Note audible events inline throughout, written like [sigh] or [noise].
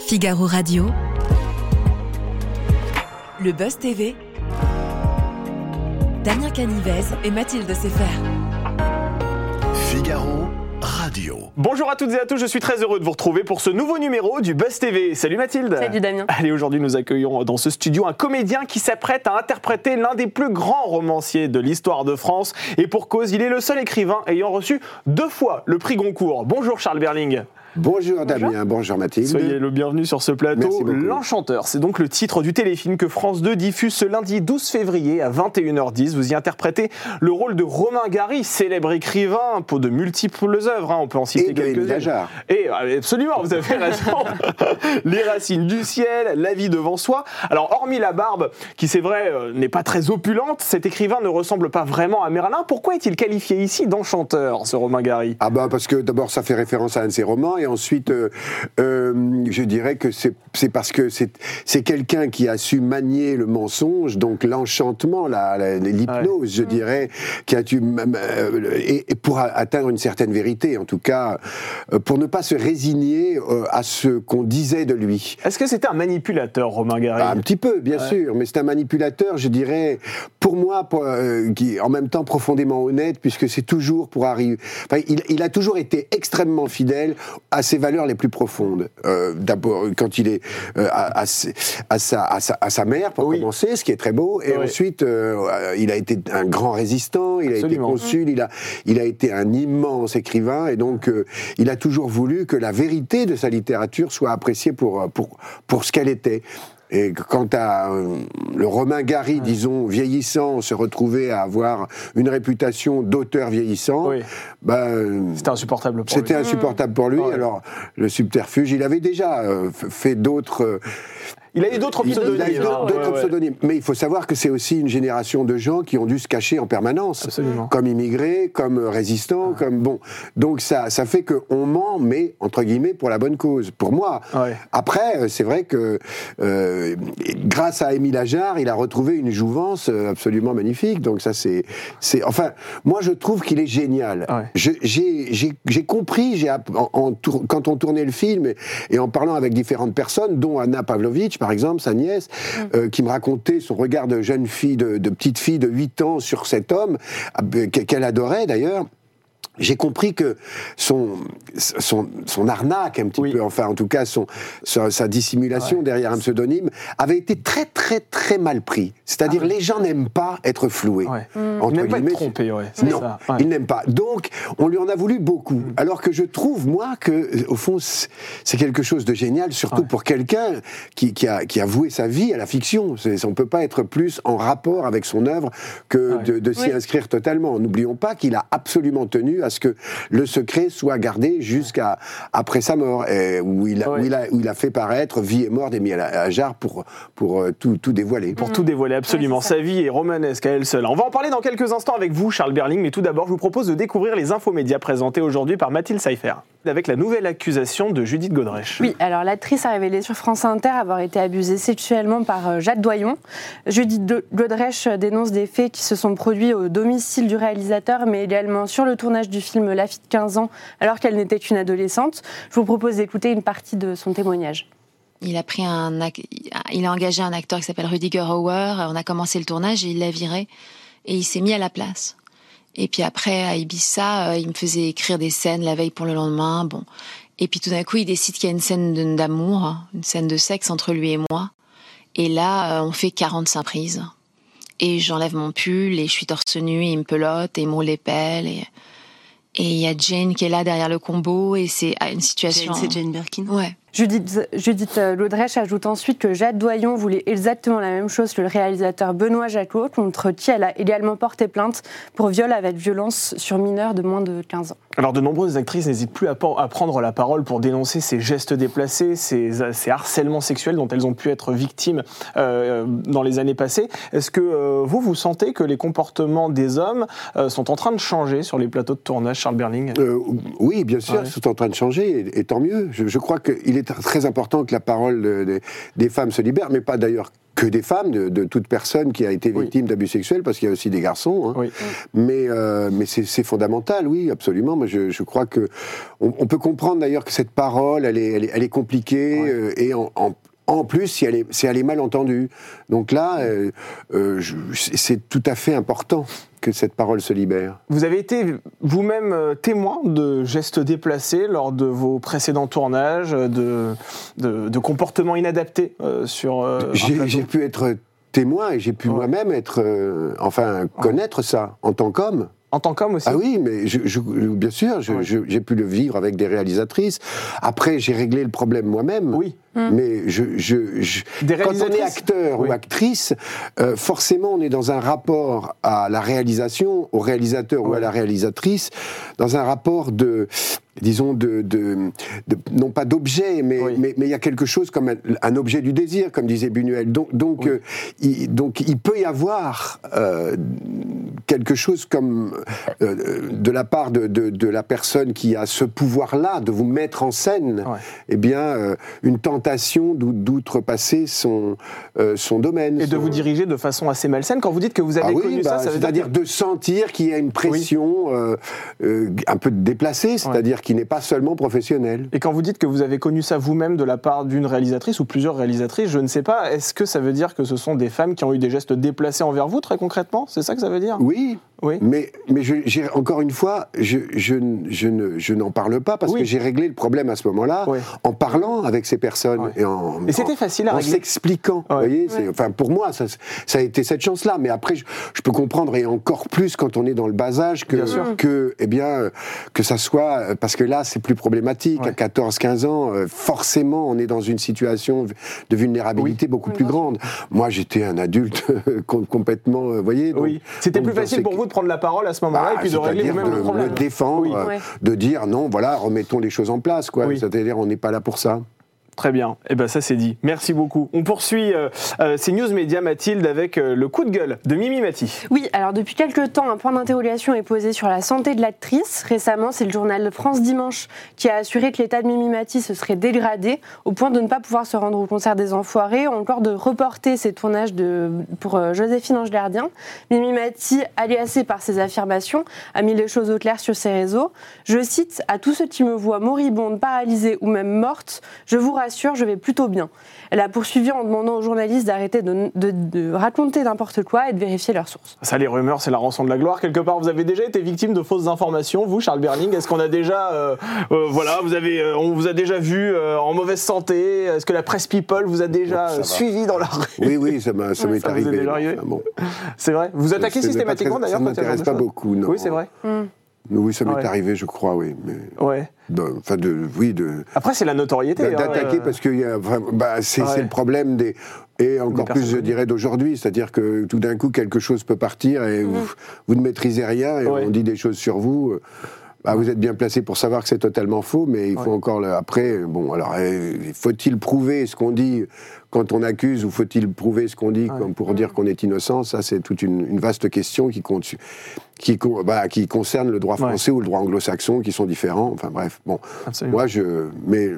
Figaro Radio. Le Buzz TV. Damien Canivez et Mathilde Sefer. Figaro Radio. Bonjour à toutes et à tous, je suis très heureux de vous retrouver pour ce nouveau numéro du Buzz TV. Salut Mathilde. Salut Damien. Allez, aujourd'hui nous accueillons dans ce studio un comédien qui s'apprête à interpréter l'un des plus grands romanciers de l'histoire de France. Et pour cause, il est le seul écrivain ayant reçu deux fois le prix Goncourt. Bonjour Charles Berling. Bonjour Damien, bonjour Mathilde. Soyez le bienvenu sur ce plateau. L'Enchanteur, c'est donc le titre du téléfilm que France 2 diffuse ce lundi 12 février à 21h10. Vous y interprétez le rôle de Romain Gary, célèbre écrivain pour de multiples œuvres. hein, on peut en citer quelques-unes. Et euh, absolument, vous avez raison. [laughs] Les racines du ciel, la vie devant soi. Alors, hormis la barbe, qui c'est vrai euh, n'est pas très opulente, cet écrivain ne ressemble pas vraiment à Merlin. Pourquoi est-il qualifié ici d'enchanteur, ce Romain Gary? Ah bah parce que d'abord ça fait référence à un de ses romans et ensuite euh, euh, je dirais que c'est parce que c'est quelqu'un qui a su manier le mensonge donc l'enchantement l'hypnose je dirais qui a euh, et, et pour atteindre une certaine vérité en tout cas pour ne pas se résigner à ce qu'on disait de lui. Est-ce que c'était un manipulateur, Romain Gary? Un petit peu, bien sûr, mais c'est un manipulateur, je dirais, pour moi, pour, euh, qui en même temps profondément honnête, puisque c'est toujours pour arriver. Enfin, il, il a toujours été extrêmement fidèle à ses valeurs les plus profondes. Euh, D'abord, quand il est euh, à, à ses- à sa, à, sa, à sa mère, pour Oui. commencer, ce qui est très beau, et Oui. ensuite, euh, il a été un grand résistant, il a été consul, il a, il a été un immense écrivain, et donc il a toujours voulu que la vérité de sa littérature soit appréciée pour, pour, pour ce qu'elle était. Et quant à euh, le Romain Gary, disons, vieillissant, se retrouver à avoir une réputation d'auteur vieillissant, Oui. ben, C'était insupportable pour c'était lui. insupportable pour lui. Alors, le subterfuge, il avait déjà euh, fait d'autres. euh, Il a eu d'autres il- il a eu pseudonymes. d'autres- ouais, ouais. pseudonymes. Mais il faut savoir que c'est aussi une génération de gens qui ont dû se cacher en permanence. Absolument. Comme immigrés, comme résistants, comme bon. Donc ça, ça fait qu'on ment, mais entre guillemets, pour la bonne cause. Pour moi. Ouais. Après, euh, c'est vrai que euh, grâce à Émile Ajar, il a retrouvé une jouvence euh, absolument magnifique. Donc ça, c'est, c'est, enfin, moi je trouve qu'il est génial. Ouais. Je- J'ai, j'ai, j'ai compris, j'ai app- en, en tour- quand on tournait le film et, et en parlant avec différentes personnes, dont Anna Pavlovitch par exemple, sa nièce, euh, qui me racontait son regard de jeune fille, de, de petite fille de 8 ans sur cet homme euh, qu'elle adorait d'ailleurs j'ai compris que son, son, son arnaque, un petit Oui. peu, enfin en tout cas son, sa, sa dissimulation derrière un pseudonyme, avait été très très très mal pris. C'est-à-dire les gens n'aiment pas être floués. Ah Ouais. Entre Il n'aime pas être guillemets, trompé, ouais, c'est non, ça, ouais. il n'aime pas. Donc, on lui en a voulu beaucoup. Alors que je trouve, moi, que, euh, au fond, c'est c'est quelque chose de génial, surtout Ouais. pour quelqu'un qui, qui, a, qui a voué sa vie à la fiction. C'est- On ne peut pas être plus en rapport avec son œuvre que Ouais. de, de s'y Oui. inscrire totalement. N'oublions pas qu'il a absolument tenu à ce que le secret soit gardé jusqu'à après sa mort, et où, il a, Ouais. où, il a, où il a fait paraître Vie et mort d'Émile Ajar pour, pour euh, tout, tout dévoiler. Pour tout dévoiler, absolument. Ouais. Sa vie est romanesque à elle seule. On va en parler dans quelques instants avec vous, Charles Berling, mais tout d'abord, je vous propose de découvrir les infomédias présentés aujourd'hui par Mathilde Seifer, avec la nouvelle accusation de Judith Godrèche. Oui, alors l'actrice a révélé sur France Inter avoir été abusée sexuellement par euh, Jacques Doyon. Judith Godrèche dénonce des faits qui se sont produits au domicile du réalisateur, mais également sur le tournage du film La fille de 15 ans, alors qu'elle n'était qu'une adolescente. Je vous propose d'écouter une partie de son témoignage. Il a pris un, ac- il a engagé un acteur qui s'appelle Rudiger Hauer. On a commencé le tournage et il l'a viré et il s'est mis à la place. Et puis après à Ibiza, euh, il me faisait écrire des scènes la veille pour le lendemain. Bon. Et puis tout d'un coup, il décide qu'il y a une scène d'amour, hein, une scène de sexe entre lui et moi. Et là, euh, on fait 45 prises. Et j'enlève mon pull et je suis torse nu et il me pelote et il me roule les pelles et et il y a Jane qui est là derrière le combo et c'est ah, une situation. Jane, c'est Jane Birkin. Ouais. Judith, Judith Laudrèche ajoute ensuite que Jade Doyon voulait exactement la même chose que le réalisateur Benoît Jacot, contre qui elle a également porté plainte pour viol avec violence sur mineurs de moins de 15 ans. Alors de nombreuses actrices n'hésitent plus à, à, prendre la parole pour dénoncer ces gestes déplacés, ces, ces harcèlements sexuels dont elles ont pu être victimes euh, dans les années passées. Est-ce que euh, vous, vous sentez que les comportements des hommes euh, sont en train de changer sur les plateaux de tournage, Charles Berling? Euh, Oui, bien sûr, ils sont en train de changer, et, et tant mieux. Je, je crois qu'il est très important que la parole de, de, des femmes se libère, mais pas d'ailleurs que des femmes, de, de, toute personne qui a été victime oui. d'abus sexuels, parce qu'il y a aussi des garçons. Hein. Oui. Mais, euh, mais c'est fondamental, oui, absolument. Moi, je, je crois que on, on peut comprendre d'ailleurs que cette parole, elle est, elle est, elle est compliquée ouais. euh, et en, en en plus, si elle est, si elle est mal entendue. Donc là, euh, euh, c'est tout à fait important que cette parole se libère. Vous avez été vous-même euh, témoin de gestes déplacés lors de vos précédents tournages, de, de, de comportements inadaptés euh, sur. J'ai pu être témoin et j'ai pu ouais. moi-même être, enfin, connaître ouais. ça en tant qu'homme. En tant qu'homme aussi Ah oui, mais je, je, bien sûr, j'ai pu le vivre avec des réalisatrices. Après, j'ai réglé le problème moi-même. Oui. Mmh. Mais je, je, je quand on est acteur oui. ou actrice, euh, forcément, on est dans un rapport à la réalisation, au réalisateur oui. ou à la réalisatrice, dans un rapport de, disons, de, de, de non pas d'objet, mais, oui. mais, mais il y a quelque chose comme un, un, objet du désir, comme disait Buñuel. Donc, donc, euh, il, donc il peut y avoir euh, quelque chose comme de la part de, de, de, la personne qui a ce pouvoir-là de vous mettre en scène, eh bien, une tentation d'outrepasser son, euh, son domaine. Et son... de vous diriger de façon assez malsaine. Quand vous dites que vous avez ah oui, connu bah, ça, ça veut c'est-à-dire dire de sentir qu'il y a une pression oui. un peu déplacée, c'est-à-dire ouais. qui n'est pas seulement professionnelle. Et quand vous dites que vous avez connu ça vous-même de la part d'une réalisatrice ou plusieurs réalisatrices, je ne sais pas, est-ce que ça veut dire que ce sont des femmes qui ont eu des gestes déplacés envers vous, très concrètement? C'est ça que ça veut dire? Oui, oui. Mais, mais je, encore une fois, je, je, je, ne, je n'en parle pas parce oui. que j'ai réglé le problème à ce moment-là oui. en parlant avec ces personnes et en, et c'était facile à en s'expliquant. Vous voyez, enfin pour moi, ça, ça, a été cette chance-là. Mais après, je, je, peux comprendre et encore plus quand on est dans le bas âge que, que eh bien, que ça soit parce que là, c'est plus problématique. À 14-15 ans, euh, forcément, on est dans une situation de vulnérabilité beaucoup plus grande. Moi, j'étais un adulte complètement, euh, vous voyez. Donc, oui. C'était plus facile pour vous de prendre la parole à ce moment-là bah, et puis de régler vous-même le problème. Le défendre, oui. euh, de dire non, voilà, remettons les choses en place, quoi. Oui. C'est-à-dire, on n'est pas là pour ça. Très bien. Eh ben ça c'est dit. Merci beaucoup. On poursuit euh, euh, ces news médias Mathilde avec euh, le coup de gueule de Mimi Mati. Oui, alors depuis quelques temps, un point d'interrogation est posé sur la santé de l'actrice. Récemment, c'est le journal France Dimanche qui a assuré que l'état de Mimi Mati se serait dégradé au point de ne pas pouvoir se rendre au concert des Enfoirés ou encore de reporter ses tournages de, pour Joséphine Ange Gardien. Mimi Mati, aliasée par ses affirmations, a mis les choses au clair sur ses réseaux. Je cite À tous ceux qui me voient moribonde, paralysée ou même morte, je vous rassure je vais plutôt bien. Elle a poursuivi en demandant aux journalistes d'arrêter de, de, de, raconter n'importe quoi et de vérifier leurs sources. Ça, les rumeurs, c'est la rançon de la gloire. Quelque part, vous avez déjà été victime de fausses informations, vous, Charles Berling Est-ce qu'on a déjà, euh, euh, voilà, vous avez, euh, on vous a déjà vu en mauvaise santé? Est-ce que la presse People vous a déjà suivi dans la rue? Oui, oui, ça [laughs] m'est ouais, arrivé. arrivé? Bon. C'est vrai? Vous attaquez systématiquement d'ailleurs Ça ne m'intéresse pas beaucoup, non. Oui, c'est vrai. Mm. Oui, ça m'est ouais. arrivé, je crois, oui. Mais... Ouais. Enfin, de, oui, de. Après, c'est la notoriété. D'attaquer hein, parce que bah, c'est ouais. le problème des. Et encore plus, je dirais, d'aujourd'hui. C'est-à-dire que tout d'un coup, quelque chose peut partir et mmh. vous, vous, ne maîtrisez rien et on dit des choses sur vous. Bah, vous êtes bien placé pour savoir que c'est totalement faux, mais il faut ouais. encore le, après. Bon, alors, faut-il prouver ce qu'on dit quand on accuse ou faut-il prouver ce qu'on dit ouais. pour dire qu'on est innocent? Ça, c'est toute une, une, vaste question qui, compte, qui, bah, qui concerne le droit français ouais. ou le droit anglo-saxon, qui sont différents. Enfin bref, bon. Absolument. Moi, je. Mais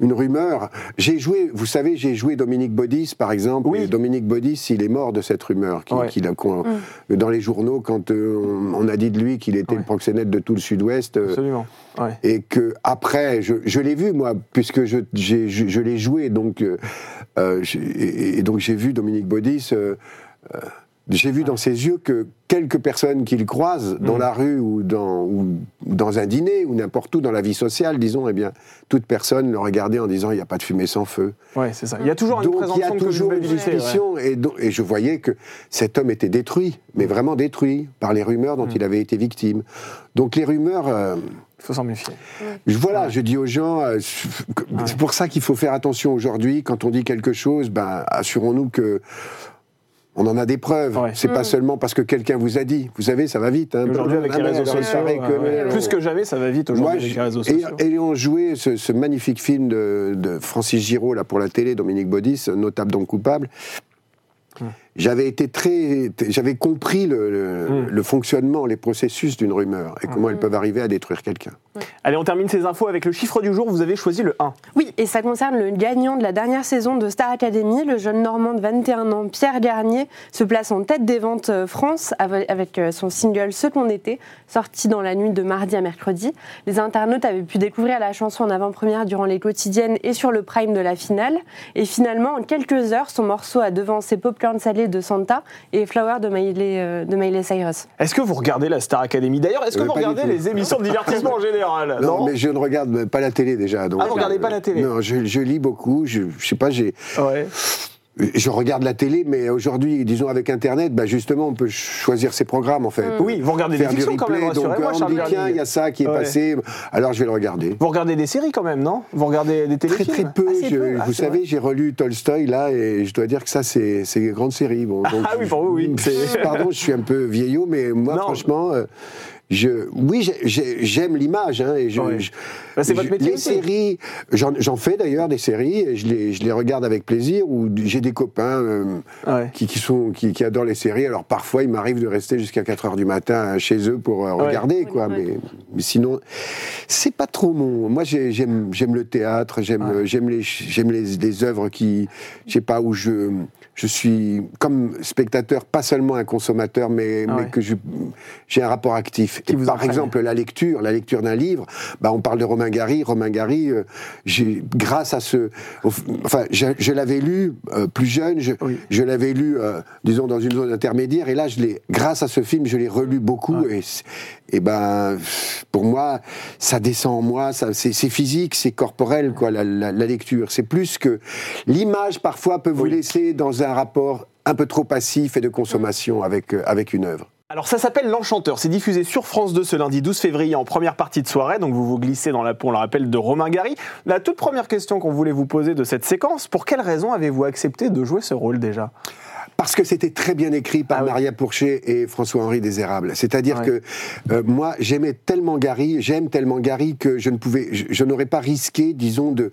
une rumeur. J'ai joué, vous savez, j'ai joué Dominique Baudis, par exemple. Oui. Et Dominique Baudis, il est mort de cette rumeur. Qui, ouais. qui a, mm. Dans les journaux, quand euh, on, on, a dit de lui qu'il était le proxénète de tout le Sud-Ouest. Euh, Absolument. Ouais. Et que après, je, je l'ai vu moi, puisque je, je, je l'ai joué, donc euh, et, donc j'ai vu Dominique Baudis. J'ai vu dans ses yeux que quelques personnes qu'il croise dans Mm. la rue ou dans, ou dans un dîner ou n'importe où dans la vie sociale, disons, eh bien, toute personne le regardait en disant il n'y a pas de fumée sans feu. Ouais, c'est ça. Il y a toujours une Donc il y présomption a toujours une ouais. suspicion et, donc- et je voyais que cet homme était détruit, mais vraiment détruit par les rumeurs dont Mm. il avait été victime. Donc les rumeurs, euh, Il faut s'en méfier. voilà, je dis aux gens, euh, c'est pour ça qu'il faut faire attention aujourd'hui quand on dit quelque chose, ben assurons-nous que on en a des preuves. Ouais. C'est pas seulement parce que quelqu'un vous a dit. Vous savez, ça va vite. hein. Aujourd'hui, avec Ah, les mais réseaux sociaux, que- ouais, plus que jamais, ça va vite aujourd'hui avec les réseaux et- sociaux. ayant joué ce, ce magnifique film de, de Francis Giraud là pour la télé, Dominique Baudis, notable donc coupable, j'avais été très, j'avais compris le, le- le fonctionnement, les processus d'une rumeur et comment elles peuvent arriver à détruire quelqu'un. Allez, on termine ces infos avec le chiffre du jour. Vous avez choisi le 1. Oui, et ça concerne le gagnant de la dernière saison de Star Academy, le jeune Normand de 21 ans, Pierre Garnier, se place en tête des ventes euh, France avec avec, euh, son single Ce qu'on était, sorti dans la nuit de mardi à mercredi. Les internautes avaient pu découvrir la chanson en avant-première durant les quotidiennes et sur le prime de la finale. Et finalement, en quelques heures, son morceau a devancé Popcorn Salé de Santa et Flower de Miley, euh, de Miley Cyrus. Est-ce que vous regardez la Star Academy? D'ailleurs, est-ce que Euh, vous regardez les émissions de divertissement en [laughs] général? Non, mais je ne regarde pas la télé déjà. Donc, Ah, vous regardez euh, pas la télé? Non, je, je lis beaucoup. Je, je sais pas, j'ai. Ouais. Je regarde la télé, mais aujourd'hui, disons avec Internet, bah justement, on peut choisir ses programmes en fait. Oui, vous regardez des Faire du fictions quand même, rassurez-moi, on Charles me dit tiens, il y a ça qui est Ouais. passé, alors je vais le regarder. Vous regardez des séries quand même, non? Vous regardez des Très téléfilms? très peu. Assez je- peu. Ah, vous savez, j'ai relu Tolstoï là et je dois dire que ça c'est une grande série. Bon, donc, Ah oui, pour vous, oui. Pardon, je suis un peu vieillot, mais moi Non. franchement, euh, je, oui, j'ai- j'ai- j'aime l'image. Hein, et je, Ouais. je- Bah, c'est votre je- métier Les aussi. séries, j'en fais d'ailleurs des séries et je les, je les regarde avec plaisir. Ou j'ai des copains euh, Ouais. qui, qui sont qui, qui adorent les séries. Alors parfois, il m'arrive de rester jusqu'à 4 heures du matin chez eux pour euh, Ouais. regarder, quoi. Ouais. Mais, mais sinon, c'est pas trop mon. Moi, j'ai- j'aime le théâtre, j'aime les j'aime les, les œuvres qui, je sais pas où je je suis comme spectateur, pas seulement un consommateur, mais, Ah mais ouais. que j'ai un rapport actif. Qui Et vous par entraîne. exemple, la lecture, la lecture d'un livre. Bah, on parle de Romain Gary. Romain Gary, euh, j'ai grâce à ce, au- enfin, je, je l'avais lu euh, plus jeune. Je, Oui. je l'avais lu, euh, disons, dans une zone intermédiaire. Et là, je l'ai, grâce à ce film, je l'ai relu beaucoup. Et, et ben, pour moi, ça descend en moi. Ça, c'est, c'est physique, c'est corporel, quoi. La, la- la lecture, c'est plus que l'image. Parfois, peut vous Oui. laisser dans un rapport un peu trop passif et de consommation avec avec une œuvre. Alors ça s'appelle L'Enchanteur, c'est diffusé sur France 2 ce lundi 12 février en première partie de soirée, donc vous vous glissez dans la peau, on le rappelle, de Romain Gary. La toute première question qu'on voulait vous poser de cette séquence, pour quelle raison avez-vous accepté de jouer ce rôle déjà? Parce que c'était très bien écrit par Ah oui. Maria Pourchet et François-Henri Désérable. C'est-à-dire Ouais. que euh, moi, j'aimais tellement Gary, j'aime tellement Gary que je ne pouvais, je, je n'aurais pas risqué, disons, de,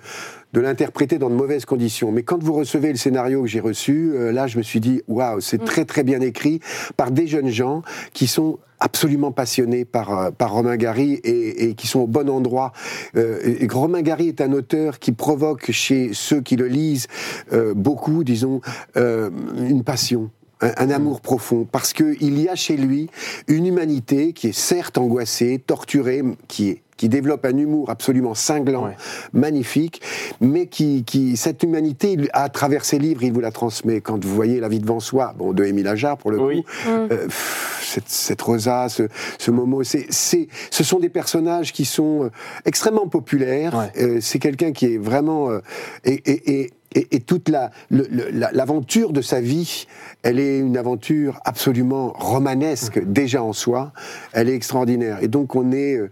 de l'interpréter dans de mauvaises conditions. Mais quand vous recevez le scénario que j'ai reçu, euh, là, je me suis dit, waouh, c'est très très bien écrit par des jeunes gens qui sont absolument passionnés par, euh, par Romain Gary et, et qui sont au bon endroit. Euh, et Romain Gary est un auteur qui provoque chez ceux qui le lisent euh, beaucoup, disons, une passion. Un, un amour profond, parce qu'il y a chez lui une humanité qui est certes angoissée, torturée, qui est qui développe un humour absolument cinglant, Ouais. magnifique, mais qui, qui cette humanité, à travers ses livres, il vous la transmet. Quand vous voyez La vie devant soi, bon, de Émile Ajar pour le Oui. coup, euh, pff, cette, cette Rosa, ce, ce Momo, c'est, c'est, ce sont des personnages qui sont euh, extrêmement populaires. Ouais. Euh, c'est quelqu'un qui est vraiment euh, et, et, et, et- et toute la, le- le- la- l'aventure de sa vie, elle est une aventure absolument romanesque déjà en soi. Elle est extraordinaire. Et donc on est euh,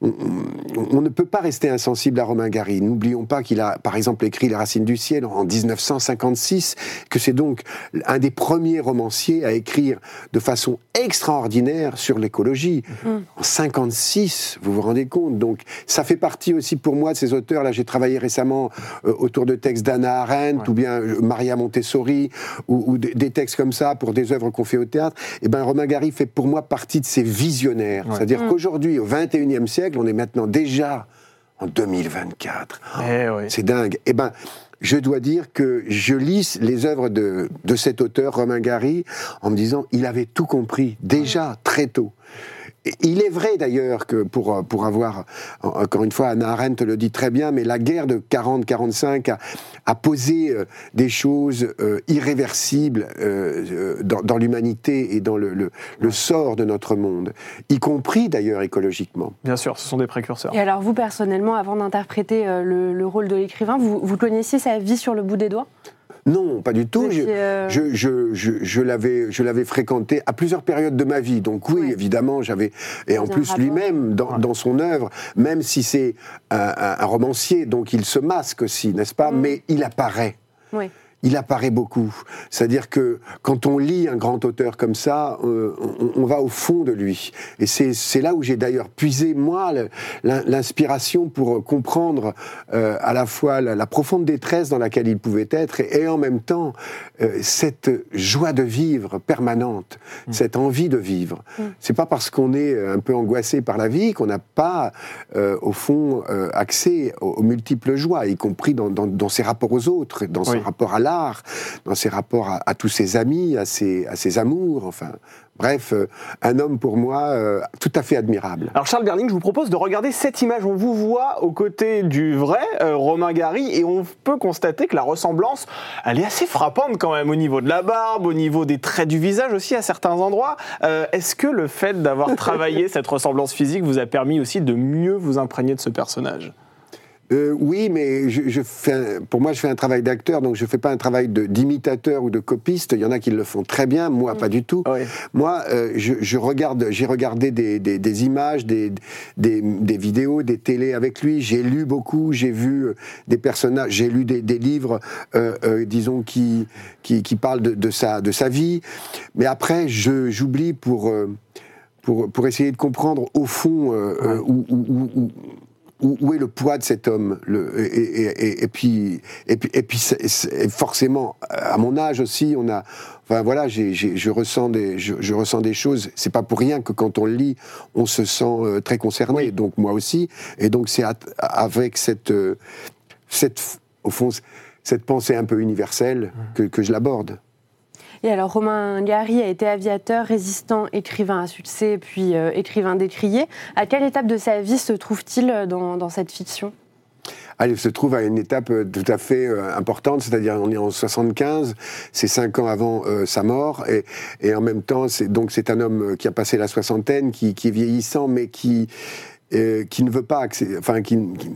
on, on- on ne peut pas rester insensible à Romain Gary. N'oublions pas qu'il a, par exemple, écrit Les Racines du ciel en 1956, que c'est donc un des premiers romanciers à écrire de façon extraordinaire sur l'écologie. En 56, vous vous rendez compte Donc, ça fait partie aussi pour moi de ces auteurs. Là, j'ai travaillé récemment euh, autour de textes d'Anna Arendt ou bien euh, Maria Montessori ou, ou des, des textes comme ça pour des œuvres qu'on fait au théâtre. Et ben, Romain Gary fait pour moi partie de ces visionnaires. Ouais. C'est-à-dire qu'aujourd'hui, au 21e siècle, on est maintenant déjà en 2024. Eh oui. C'est dingue. Eh ben, je dois dire que je lis les œuvres de, de cet auteur, Romain Gary, en me disant, il avait tout compris déjà très tôt. Il est vrai d'ailleurs que pour, pour avoir, encore une fois, Anna Arendt le dit très bien, mais la guerre de 40-45 a, a, posé euh, des choses euh, irréversibles euh, dans, dans l'humanité et dans le, le, le, sort de notre monde, y compris d'ailleurs écologiquement. Bien sûr, ce sont des précurseurs. Et alors vous, personnellement, avant d'interpréter le, le, rôle de l'écrivain, vous, vous connaissiez sa vie sur le bout des doigts? Non, pas du tout. Je, euh... je, je, je, je l'avais, je l'avais fréquenté à plusieurs périodes de ma vie. Donc oui, évidemment, j'avais. Et en plus, lui-même, dans, dans, son œuvre, même si c'est un, un, un, romancier, donc il se masque aussi, n'est-ce pas? Mmh. Mais il apparaît. Oui il apparaît beaucoup. C'est-à-dire que quand on lit un grand auteur comme ça, euh, on, on, va au fond de lui. Et c'est là où j'ai d'ailleurs puisé, moi, l'inspiration pour comprendre euh, à la fois la, la, profonde détresse dans laquelle il pouvait être et, et en même temps euh, cette joie de vivre permanente, mmh. cette envie de vivre. Mmh. C'est pas parce qu'on est un peu angoissé par la vie qu'on n'a pas, au fond, accès aux, aux, multiples joies, y compris dans, dans, dans ses rapports aux autres, dans son rapport à l'art dans ses rapports à, à, tous ses amis, à ses, à ses amours, enfin. Bref, euh, un homme pour moi euh, tout à fait admirable. Alors Charles Berling, je vous propose de regarder cette image. On vous voit aux côtés du vrai euh, Romain Gary et on peut constater que la ressemblance, elle est assez frappante quand même au niveau de la barbe, au niveau des traits du visage aussi à certains endroits. Euh, Est-ce que le fait d'avoir [laughs] travaillé cette ressemblance physique vous a permis aussi de mieux vous imprégner de ce personnage? Euh, oui, mais je, je fais, pour moi, je fais un travail d'acteur, donc je ne fais pas un travail d'imitateur ou de copiste. Il y en a qui le font très bien, moi, mmh. pas du tout. Oui. Moi, euh, je, je, regarde, j'ai regardé des, des, des images, des, vidéos, des télés avec lui. J'ai lu beaucoup, j'ai vu euh, des personnages, j'ai lu des, livres, euh, disons, qui, qui, qui parlent de, de, sa, de sa vie. Mais après, j'oublie pour, pour, pour essayer de comprendre au fond ouais. où, où, où où, où, est le poids de cet homme le, et, et, et, puis, et puis, et puis forcément, à mon âge aussi, on a. Enfin voilà, j je, ressens des, je, je, ressens des choses. C'est pas pour rien que quand on lit, on se sent euh, très concerné. Oui. Donc moi aussi. Et donc c'est avec cette, euh, cette, au fond, cette pensée un peu universelle que, que je l'aborde. Et alors, Romain Gary a été aviateur, résistant, écrivain à succès, puis euh, écrivain décrié. À quelle étape de sa vie se trouve-t-il dans, dans, cette fiction? Ah, il se trouve à une étape euh, tout à fait euh, importante, c'est-à-dire on est en 75, c'est cinq ans avant euh, sa mort, et, et, en même temps, c'est donc c'est un homme qui a passé la soixantaine, qui, qui est vieillissant, mais qui euh, qui ne veut pas, enfin qui, qui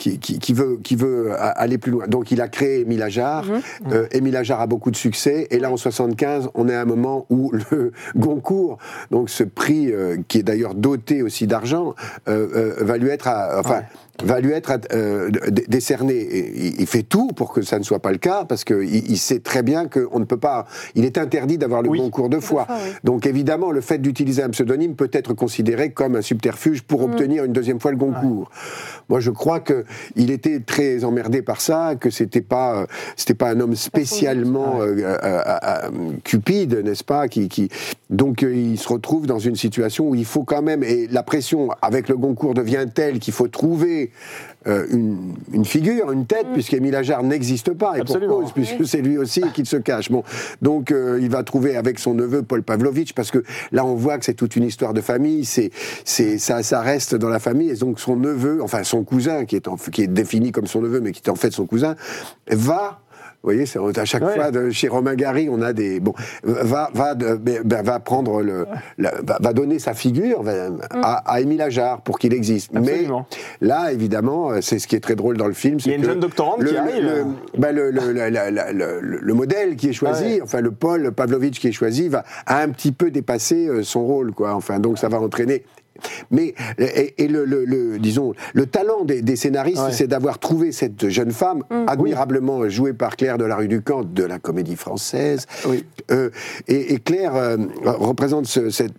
qui, qui, qui, veut, qui veut aller plus loin. Donc il a créé Émile Ajar. Mmh. Euh, Émile Ajar a beaucoup de succès. Et là, en 75, on est à un moment où [laughs] le Goncourt, donc ce prix euh, qui est d'ailleurs doté aussi d'argent, euh, euh va lui être, à, enfin, ouais va lui être euh, décerné. Et il fait tout pour que ça ne soit pas le cas, parce qu'il il sait très bien qu'on ne peut pas. Il est interdit d'avoir le oui. concours de foi. Fois, oui. Donc évidemment, le fait d'utiliser un pseudonyme peut être considéré comme un subterfuge pour mmh. obtenir une deuxième fois le concours. Ouais. Moi, je crois que il était très emmerdé par ça, que c'était pas, c'était pas un homme spécialement euh, euh, euh, cupide, n'est-ce pas qui, qui, Donc il se retrouve dans une situation où il faut quand même, et la pression avec le concours devient telle qu'il faut trouver euh, une, une, figure, une tête, mmh. puisqu'Émile Ajar n'existe pas, et Absolument. pour cause, puisque c'est lui aussi qui se cache. Bon, donc euh, il va trouver avec son neveu Paul Pavlovitch, parce que là on voit que c'est toute une histoire de famille, c'est, c'est, ça, ça reste dans la famille, et donc son neveu, enfin son cousin, qui est, en, qui est défini comme son neveu, mais qui est en fait son cousin, va vous voyez, c'est à chaque ouais. fois de, chez Romain Gary, on a des bon va va de, ben, va prendre le la, va donner sa figure va, mm. à, à Émile Ajar pour qu'il existe. Absolument. Mais là, évidemment, c'est ce qui est très drôle dans le film. Il y a une jeune doctorante le, qui arrive. Le, ben, le, le, le, modèle qui est choisi, ouais. enfin le Paul Pavlovitch qui est choisi, va a un petit peu dépassé euh, son rôle, quoi. Enfin, donc ça va entraîner mais et, et le, le, le, disons le talent des, des scénaristes, ouais. c'est d'avoir trouvé cette jeune femme mmh. admirablement oui. jouée par Claire de la rue du Camp de la Comédie Française. Oui. Euh, et, et, Claire euh, représente ce, cette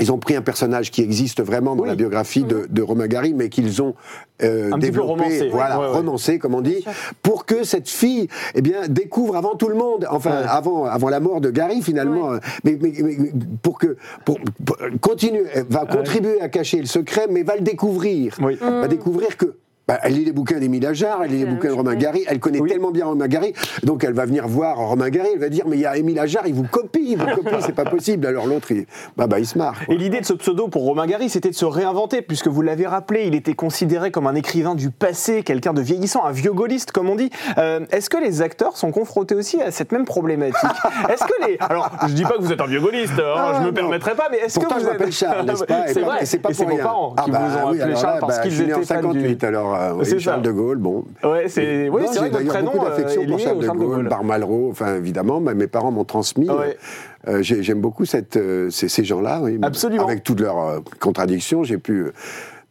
ils ont pris un personnage qui existe vraiment dans oui. la biographie de, de, Romain Gary, mais qu'ils ont euh, développé, romancé. voilà, ouais, ouais. romancé, comme on dit, pour que cette fille, eh bien, découvre avant tout le monde, enfin, ouais. avant, avant la mort de Gary finalement, mais, mais, mais, pour que, pour, pour continuer, va contribuer à cacher le secret, mais va le découvrir, va découvrir que bah, elle lit les bouquins d'Émile Ajar, elle lit les bouquins de Romain Gary, elle connaît tellement bien Romain Gary, donc elle va venir voir Romain Gary, elle va dire mais il y a Émile Ajar, il vous copie, il vous copie, [laughs] c'est pas possible. Alors l'autre, il, bah, bah, il se marre. quoi. Et l'idée de ce pseudo pour Romain Gary, c'était de se réinventer, puisque vous l'avez rappelé, il était considéré comme un écrivain du passé, quelqu'un de vieillissant, un vieux gaulliste, comme on dit. Euh, Est-ce que les acteurs sont confrontés aussi à cette même problématique [laughs] Est-ce que les. Alors, je dis pas que vous êtes un vieux gaulliste, hein, Ah, je me non. permettrai pas, mais est-ce que vous je êtes. Charles, n'est-ce pas? [laughs] C'est pas- vrai, et c'est pas et pour vos rien. parents Ah qui bah vous ont oui, appelé Charles parce bah, qu'ils étaient en fans du- 58, alors euh, oui, C'est ça. Charles de Gaulle, bon. Ouais, c'est. Oui, vrai que d'ailleurs beaucoup euh, d'affection est pour Charles de Charles de Gaulle, Gaulle. Bar Malraux, enfin évidemment, bah, mes parents m'ont transmis. Ouais. Euh, j'ai- J'aime beaucoup cette, euh, ces, ces gens-là. oui. Absolument. Avec toutes leurs euh, contradictions, j'ai pu euh,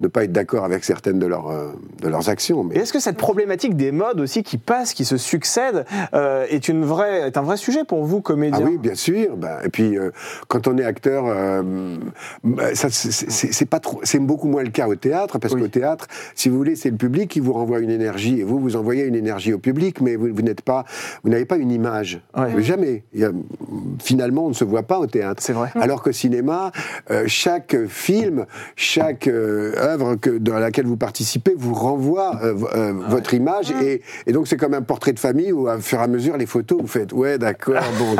ne pas être d'accord avec certaines de leurs, euh, de leurs actions. Mais est-ce que cette problématique des modes aussi qui passent, qui se succèdent, euh, est, une vraie, est un vrai sujet pour vous, comédien Ah oui, bien sûr. Ben, et puis, euh, quand on est acteur, euh, bah, c'est- c'est c'est pas trop, c'est beaucoup moins le cas au théâtre, parce Oui. qu'au théâtre, si vous voulez, c'est le public qui vous renvoie une énergie, et vous, vous envoyez une énergie au public, mais vous, vous n'êtes pas, vous n'avez pas une image. Ouais. Jamais. Il y a- finalement, on ne se voit pas au théâtre. C'est vrai. Alors qu'au cinéma, chaque film, chaque œuvre que, dans laquelle vous participez vous renvoie euh, euh, votre image, et, et donc c'est comme un portrait de famille où, à fur et à mesure, les photos, vous faites, ouais, d'accord, [laughs] bon.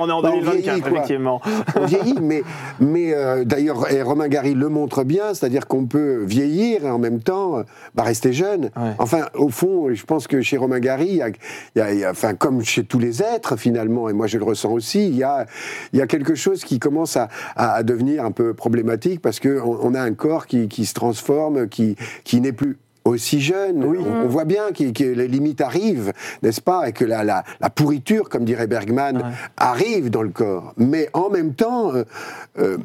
On est en Bah, on 2024, vieillit, quoi. effectivement. On vieillit, [laughs] mais, mais euh, d'ailleurs, et Romain Gary le montre bien, c'est-à-dire qu'on peut vieillir et en même temps bah, rester jeune. Ouais. Enfin, au fond, je pense que chez Romain Gary, il y a, il y a- il y a- enfin, comme chez tous les êtres finalement, et moi je le ressens aussi, il y a, il y a quelque chose qui commence à, à- à devenir un peu problématique parce qu'on on a un corps qui, qui se transforme, qui, qui n'est plus aussi jeune. On, on voit bien que les limites arrivent, n'est-ce pas Et que la, la- la pourriture, comme dirait Bergman, arrive dans le corps. Mais en même temps, euh, euh,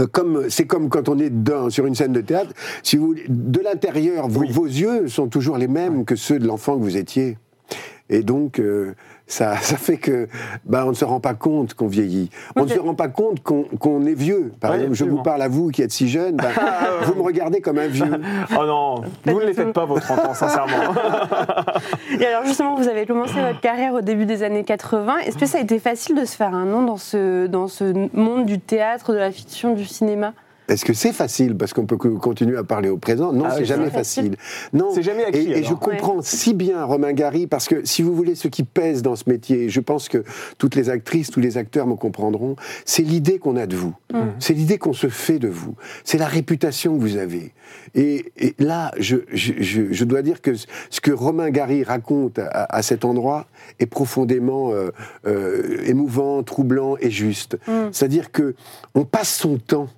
euh, comme c'est comme quand on est dans- sur une scène de théâtre, si vous de l'intérieur, vos, vos yeux sont toujours les mêmes que ceux de l'enfant que vous étiez. Et donc, euh, ça, ça fait que bah, on ne se rend pas compte qu'on vieillit. On ne se rend pas compte qu'on qu'on est vieux. Par exemple, je vous parle à vous qui êtes si jeune, bah, [laughs] vous me regardez comme un vieux. [laughs] Oh non, vous ne les faites pas, vos 30 ans, sincèrement. [laughs] Et alors justement, vous avez commencé votre carrière au début des années 80. Est-ce que ça a été facile de se faire un nom dans ce, dans ce monde du théâtre, de la fiction, du cinéma? Est-ce que c'est facile Parce qu'on peut continuer à parler au présent? Non, Ah c'est jamais facile. Non. C'est jamais acquis, Et, je comprends si bien Romain Gary, parce que si vous voulez, ce qui pèse dans ce métier, et je pense que toutes les actrices, tous les acteurs me comprendront, c'est l'idée qu'on a de vous. C'est l'idée qu'on se fait de vous. C'est la réputation que vous avez. Et, et là, je, je- je- je dois dire que ce que Romain Gary raconte à, à cet endroit est profondément euh, euh, émouvant, troublant et juste. C'est-à-dire que on passe son temps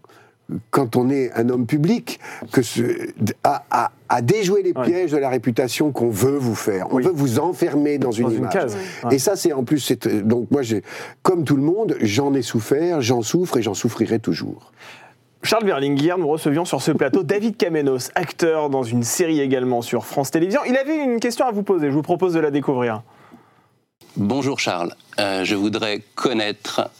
quand on est un homme public, que ce- à, à- à déjouer les Ouais. pièges de la réputation qu'on veut vous faire. On Oui. veut vous enfermer dans une Dans une image. case. Ouais. Et ça, c'est en plus, c'est- donc moi, j'ai, comme tout le monde, j'en ai souffert, j'en souffre et j'en souffrirai toujours. Charles Berlinguer, nous recevions sur ce plateau David Kamenos, acteur dans une série également sur France Télévisions. Il avait une question à vous poser, je vous propose de la découvrir. Bonjour Charles, Euh, je voudrais connaître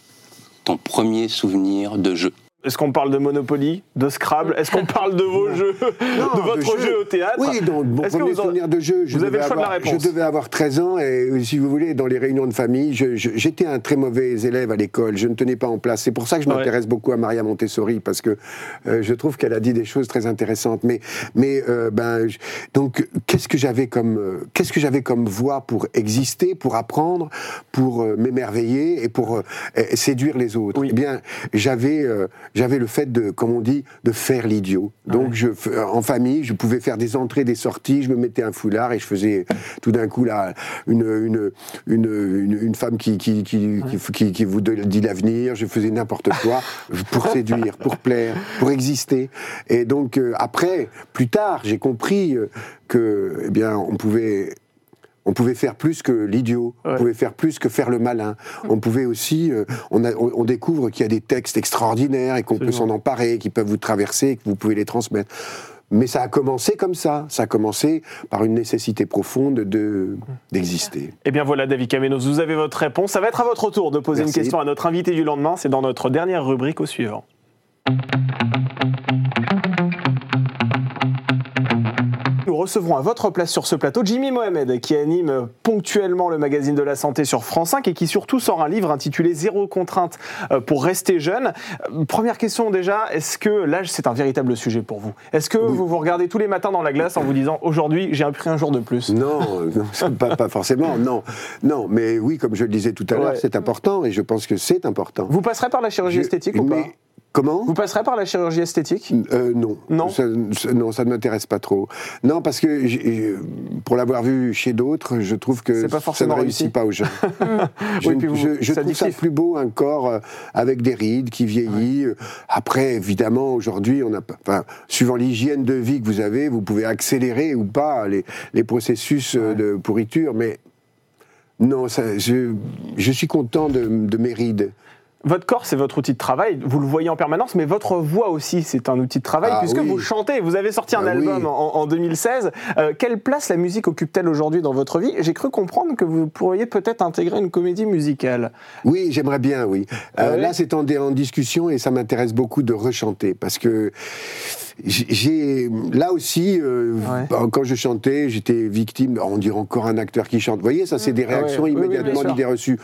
ton premier souvenir de jeu. Est-ce qu'on parle de Monopoly, de Scrabble? Est-ce qu'on parle de vos [laughs] jeux, de votre jeu. au théâtre? Oui, donc mon premier souvenir de jeu, je vous avez devais, le choix de la avoir, réponse? je devais avoir 13 ans et si vous voulez, dans les réunions de famille, j'étais un très mauvais élève à l'école, je ne tenais pas en place. C'est pour ça que je Ouais. m'intéresse beaucoup à Maria Montessori parce que euh, je trouve qu'elle a dit des choses très intéressantes. Mais, mais euh, ben, je- donc, qu'est-ce que j'avais comme, euh, qu'est-ce que j'avais comme voie pour exister, pour apprendre, pour euh, m'émerveiller et pour euh, séduire les autres? Oui. Eh bien, j'avais, euh, j'avais le fait de, comme on dit, de faire l'idiot. Donc, je, euh, en famille, je pouvais faire des entrées, des sorties, je me mettais un foulard et je faisais tout d'un coup là une, une, une, une, une femme qui, qui, qui, qui, qui- qui vous dit l'avenir. Je faisais n'importe quoi [laughs] pour séduire, pour plaire, pour exister. Et donc, euh, après, plus tard, j'ai compris euh, que, eh bien, on pouvait on pouvait faire plus que l'idiot, Ouais. on pouvait faire plus que faire le malin. On pouvait aussi, euh, on, a- on- on découvre qu'il y a des textes extraordinaires et qu'on peut s'en emparer, qui peuvent vous traverser, et que vous pouvez les transmettre. Mais ça a commencé comme ça. Ça a commencé par une nécessité profonde de d'exister. Eh bien voilà, David Kamenos, vous avez votre réponse. Ça va être à votre tour de poser Merci. une question à notre invité du lendemain. C'est dans notre dernière rubrique au suivant. Recevrons à votre place sur ce plateau Jimmy Mohamed, qui anime ponctuellement le magazine de la santé sur France 5 et qui surtout sort un livre intitulé Zéro contrainte euh, pour rester jeune. Euh, Première question déjà, est-ce que l'âge c'est un véritable sujet pour vous Est-ce que vous vous regardez tous les matins dans la glace en vous disant aujourd'hui j'ai pris un jour de plus? Non, non, c'est pas, pas forcément, non. Non, mais oui, comme je le disais tout à l'heure, Ouais. c'est important et je pense que c'est important. Vous passerez par la chirurgie Je- esthétique ou pas? Comment Vous passerez par la chirurgie esthétique? Euh, non. Non ça, non, ça ne m'intéresse pas trop. Non, parce que pour l'avoir vu chez d'autres, je trouve que pas ça ne réussit pas aux gens. [laughs] je Oui, vous- je, trouve ça plus beau un corps euh, avec des rides qui vieillit. Euh, Après, évidemment, aujourd'hui, on a, enfin, suivant l'hygiène de vie que vous avez, vous pouvez accélérer ou pas les, les processus de pourriture, mais non, ça, je, je suis content de, de mes rides. Votre corps, c'est votre outil de travail, vous le voyez en permanence, mais votre voix aussi, c'est un outil de travail, Ah puisque oui. vous chantez, vous avez sorti un Ah oui. album en, en 2016. Euh, quelle place la musique occupe-t-elle aujourd'hui dans votre vie? J'ai cru comprendre que vous pourriez peut-être intégrer une comédie musicale. Oui, j'aimerais bien, oui. Ah Euh, Là, c'est en, en discussion et ça m'intéresse beaucoup de rechanter parce que j'ai là aussi, euh, Ouais. bah, quand je chantais, j'étais victime. On dirait encore un acteur qui chante. Vous voyez, ça, c'est des Ah ouais. réactions Oui, oui, immédiatement sûr. d'idées reçues.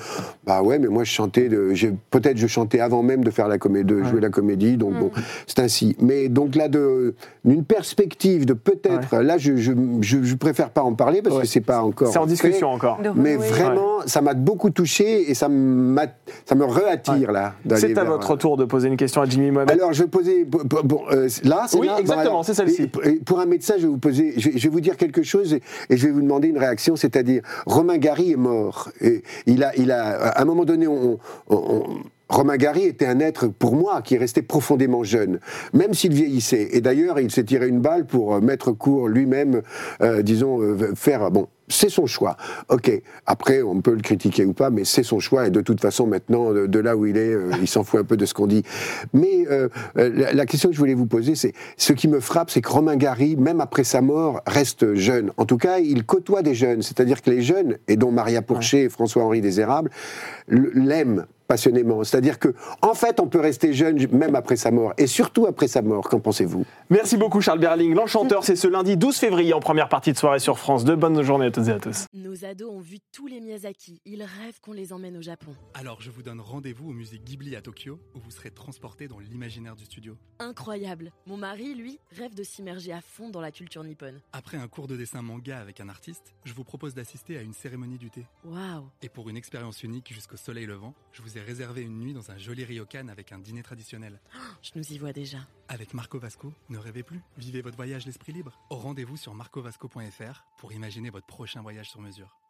Bah ouais, mais moi, je chantais. de- j'ai- Peut-être je chantais avant même de faire la comédie, de jouer la comédie. Donc bon, c'est ainsi. Mais donc là, de d'une perspective de peut-être. Là, je, je, je, je préfère pas en parler parce Ouais. que c'est pas encore. C'est en fait. discussion encore. Mais vraiment, ça m'a beaucoup touché et ça, m'a- ça me reattire là. C'est à votre tour de poser une question à Jimmy Mohamed. Alors, je vais poser. bon, bon, bon, euh, là, c'est Oui, là exactement, c'est celle-ci. Pour un médecin, je vais vous poser. Je, vais vous dire quelque chose et, et je vais vous demander une réaction, c'est-à-dire Romain Gary est mort. Et il a, il a, à un moment donné, on- on- on- Romain Gary était un être, pour moi, qui restait profondément jeune, même s'il vieillissait. Et d'ailleurs, il s'est tiré une balle pour euh, mettre court lui-même, euh, disons, euh, faire. Bon, c'est son choix. Ok. Après, on peut le critiquer ou pas, mais c'est son choix. Et de toute façon, maintenant, de, de là où il est, euh, il s'en fout un peu de ce qu'on dit. Mais euh, euh, la, la question que je voulais vous poser, c'est ce qui me frappe, c'est que Romain Gary, même après sa mort, reste jeune. En tout cas, il côtoie des jeunes. C'est-à-dire que les jeunes, et dont Maria Pourchet et François-Henri Désérable, l'aiment passionnément. C'est-à-dire que, en fait, on peut rester jeune même après sa mort, et surtout après sa mort. Qu'en pensez-vous? Merci beaucoup Charles Berling. L'Enchanteur, c'est ce lundi 12 février en première partie de soirée sur France 2. Bonne journée à toutes et à tous. Nos ados ont vu tous les Miyazaki. Ils rêvent qu'on les emmène au Japon. Alors je vous donne rendez-vous au musée Ghibli à Tokyo, où vous serez transporté dans l'imaginaire du studio. Incroyable. Mon mari, lui, rêve de s'immerger à fond dans la culture nippone. Après un cours de dessin manga avec un artiste, je vous propose d'assister à une cérémonie du thé. Waouh. Et pour une expérience unique jusqu'au soleil levant, je vous ai réservé une nuit dans un joli ryokan avec un dîner traditionnel. Je nous y vois déjà. Avec Marco Vasco, ne rêvez plus, vivez votre voyage l'esprit libre. Au rendez-vous sur marcovasco.fr pour imaginer votre prochain voyage sur mesure.